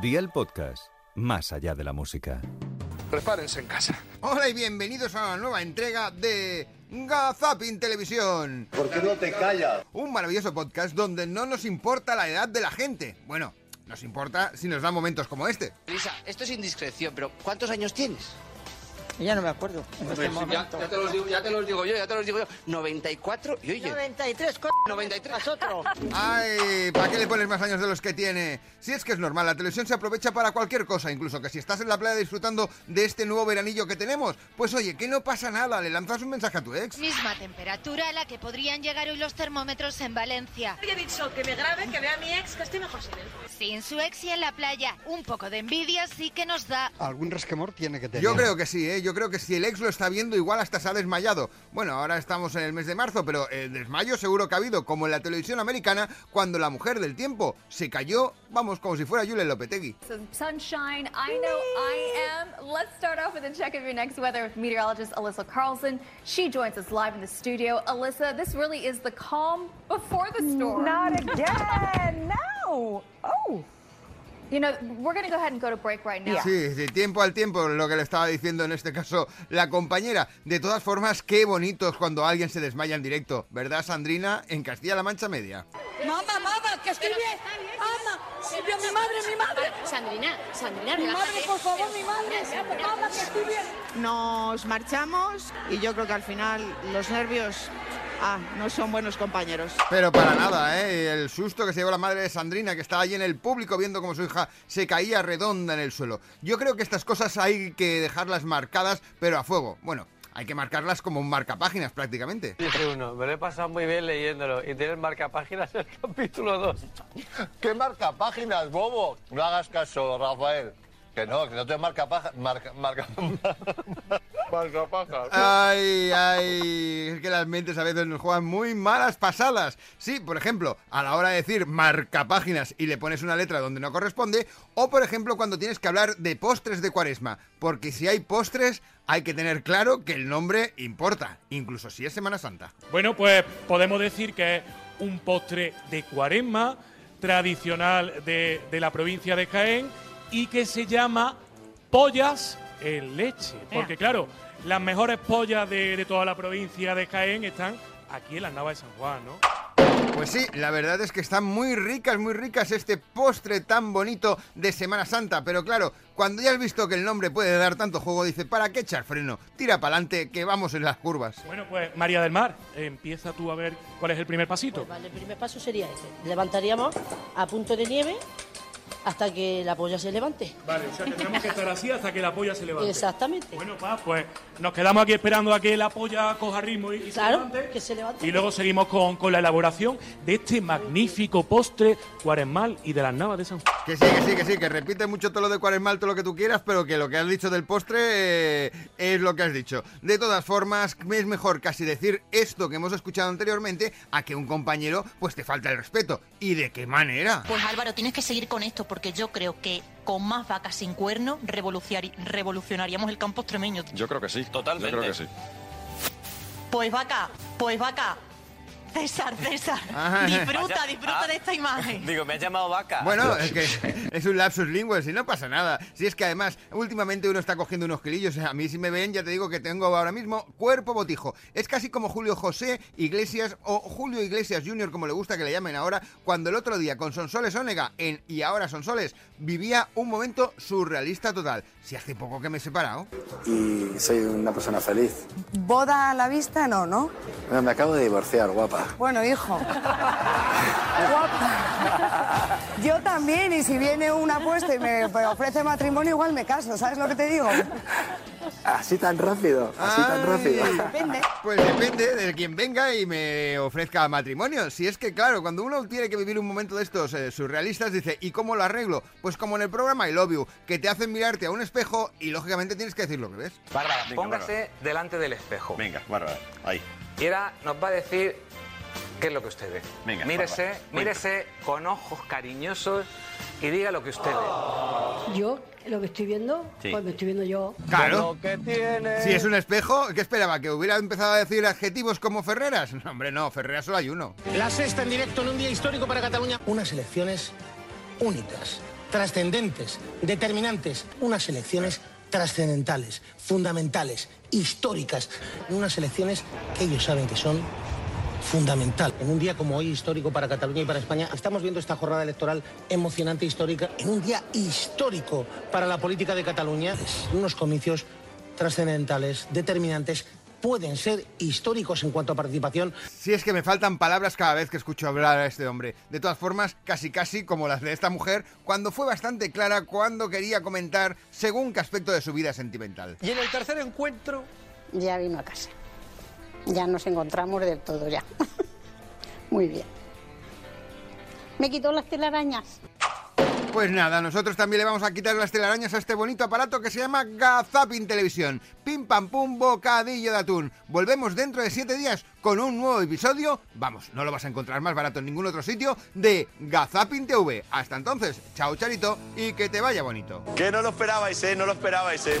Día el podcast, más allá de la música. Prepárense en casa. Hola y bienvenidos a una nueva entrega de Gazapin Televisión. ¿Por qué no te callas? Un maravilloso podcast donde no nos importa la edad de la gente. Bueno, nos importa si nos dan momentos como este. Lisa, esto es indiscreción, pero ¿cuántos años tienes? Ya no me acuerdo. en este Ya, ya te los digo, ya te los digo yo, ya te los digo yo. 94 y oye, 93, co 93. otro. Ay, ¿para qué le pones más años de los que tiene? Si es que es normal, la televisión se aprovecha para cualquier cosa, incluso que si estás en la playa disfrutando de este nuevo veranillo que tenemos, pues oye, que no pasa nada, le lanzas un mensaje a tu ex. Misma temperatura a la que podrían llegar hoy los termómetros en Valencia. He dicho que me grabe, que vea a mi ex, que estoy mejor sin él. Sin su ex y en la playa. Un poco de envidia sí que nos da. Algún resquemor tiene que tener. Yo creo que sí, ¿eh? yo creo que si el ex lo está viendo, igual hasta se ha desmayado. Bueno, ahora estamos en el mes de marzo, pero el desmayo seguro que ha habido, como en la televisión americana, cuando la mujer del tiempo se cayó, vamos, como si fuera Julen Lopetegui. Sunshine, I know I am. Let's start off with a check of your next weather with meteorologist Alyssa Carlson. She joins us live in the studio. Alyssa, this really is the calm before the storm. Not again. No. Oh. You know, we're going to go ahead and go to break right now. Sí, sí, tiempo al tiempo, lo que le estaba diciendo en este caso la compañera. De todas formas, qué bonito es cuando alguien se desmaya en directo, ¿verdad, Sandrina? En Castilla-La Mancha Media. Mamá, mamá, que estoy bien. Mamá, Silvia, mi madre, mi madre. Sandrina, Sandrina, Mi madre, por favor, mi madre. Mamá, que estoy bien. Nos marchamos y yo creo que al final los nervios ah, no son buenos compañeros. Pero para nada, ¿eh? El susto que se llevó la madre de Sandrina, que estaba allí en el público viendo como su hija se caía redonda en el suelo. Yo creo que estas cosas hay que dejarlas marcadas, pero a fuego. Bueno, hay que marcarlas como un marcapáginas prácticamente. Dice uno, me lo he pasado muy bien leyéndolo y tiene el marcapáginas el capítulo 2. ¿Qué marca páginas, bobo? No hagas caso, Rafael. Que no, que no te marca marca, marca, marca. Ay, ay, es que las mentes a veces nos juegan muy malas pasadas. Sí, por ejemplo, a la hora de decir marcapáginas y le pones una letra donde no corresponde, o por ejemplo cuando tienes que hablar de postres de cuaresma, porque si hay postres hay que tener claro que el nombre importa, incluso si es Semana Santa. Bueno, pues podemos decir que es un postre de cuaresma tradicional de, de la provincia de Jaén y que se llama pollas en leche. Porque claro, las mejores pollas de, de toda la provincia de Jaén están aquí en las Navas de San Juan, ¿no? Pues sí, la verdad es que están muy ricas, muy ricas este postre tan bonito de Semana Santa. Pero claro, cuando ya has visto que el nombre puede dar tanto juego, dice, ¿para qué echar freno? Tira para adelante, que vamos en las curvas. Bueno, pues María del Mar, empieza tú a ver cuál es el primer pasito. Vale, el primer paso sería ese. Levantaríamos a punto de nieve hasta que la polla se levante. Vale, o sea, tendremos que estar así hasta que la polla se levante. Exactamente. Bueno, pa, pues nos quedamos aquí esperando a que la polla coja ritmo y, y se Claro, levante. que se levante. Y luego seguimos con, con la elaboración de este magnífico postre cuaresmal y de las navas de San Juan. Que sí, que sí, que sí, que repite mucho todo lo de cuaresmal, todo lo que tú quieras, pero que lo que has dicho del postre eh, es lo que has dicho. De todas formas, es mejor casi decir esto que hemos escuchado anteriormente a que un compañero pues te falta el respeto. ¿Y de qué manera? Pues Álvaro, tienes que seguir con esto porque yo creo que con más vacas sin cuerno revolucionaríamos el campo extremeño. Yo creo que sí. Totalmente. Yo creo que sí. Pues vaca, pues vaca. César, César, Ajá. disfruta, disfruta de esta imagen. Digo, me has llamado vaca. Bueno, es que es un lapsus lingual, si no pasa nada. Si es que además, últimamente uno está cogiendo unos kilillos. A mí si me ven, ya te digo que tengo ahora mismo cuerpo botijo. Es casi como Julio José Iglesias o Julio Iglesias Jr., como le gusta que le llamen ahora, cuando el otro día con Sonsoles Ónega en Y ahora Sonsoles vivía un momento surrealista total. Si hace poco que me he separado. Y soy una persona feliz. Boda a la vista, no, ¿no? Bueno, me acabo de divorciar, guapa. Bueno, hijo. Guapa. Yo también, y si viene una apuesta y me ofrece matrimonio, igual me caso, ¿sabes lo que te digo? Así tan rápido, así tan rápido. Depende. Pues depende de quien venga y me ofrezca matrimonio. Si es que, claro, cuando uno tiene que vivir un momento de estos eh, surrealistas, dice, ¿y cómo lo arreglo? Pues como en el programa I Love You, que te hacen mirarte a un espejo y lógicamente tienes que decir lo que ves. Bárbara, Venga, póngase delante del espejo. Venga, Bárbara. Ahí. Y ahora nos va a decir qué es lo que usted ve. Venga, mírese, mírese con ojos cariñosos y diga lo que usted ve. Yo, lo que estoy viendo, Sí. pues me estoy viendo yo. Claro. que tiene. Si es un espejo, ¿qué esperaba? ¿Que hubiera empezado a decir adjetivos como Ferreras? No, hombre, no, Ferreras solo hay uno. La sexta en directo en un día histórico para Cataluña. Unas elecciones únicas, trascendentes, determinantes, unas elecciones trascendentales, fundamentales, históricas, unas elecciones que ellos saben que son fundamental. En un día como hoy histórico para Cataluña y para España, estamos viendo esta jornada electoral emocionante histórica, en un día histórico para la política de Cataluña, unos comicios trascendentales, determinantes, pueden ser históricos en cuanto a participación. Si es que me faltan palabras cada vez que escucho hablar a este hombre. De todas formas, casi casi como las de esta mujer, cuando fue bastante clara cuando quería comentar según qué aspecto de su vida sentimental. Y en el tercer encuentro... Ya vino a casa. Ya nos encontramos del todo ya. Muy bien. Me quitó las telarañas. Pues nada, nosotros también le vamos a quitar las telarañas a este bonito aparato que se llama Gazapin Televisión. Pim pam pum, bocadillo de atún. Volvemos dentro de siete días con un nuevo episodio. Vamos, no lo vas a encontrar más barato en ningún otro sitio de Gazapin TV. Hasta entonces, chao Charito y que te vaya bonito. Que no lo esperabais, eh, no lo esperabais, eh.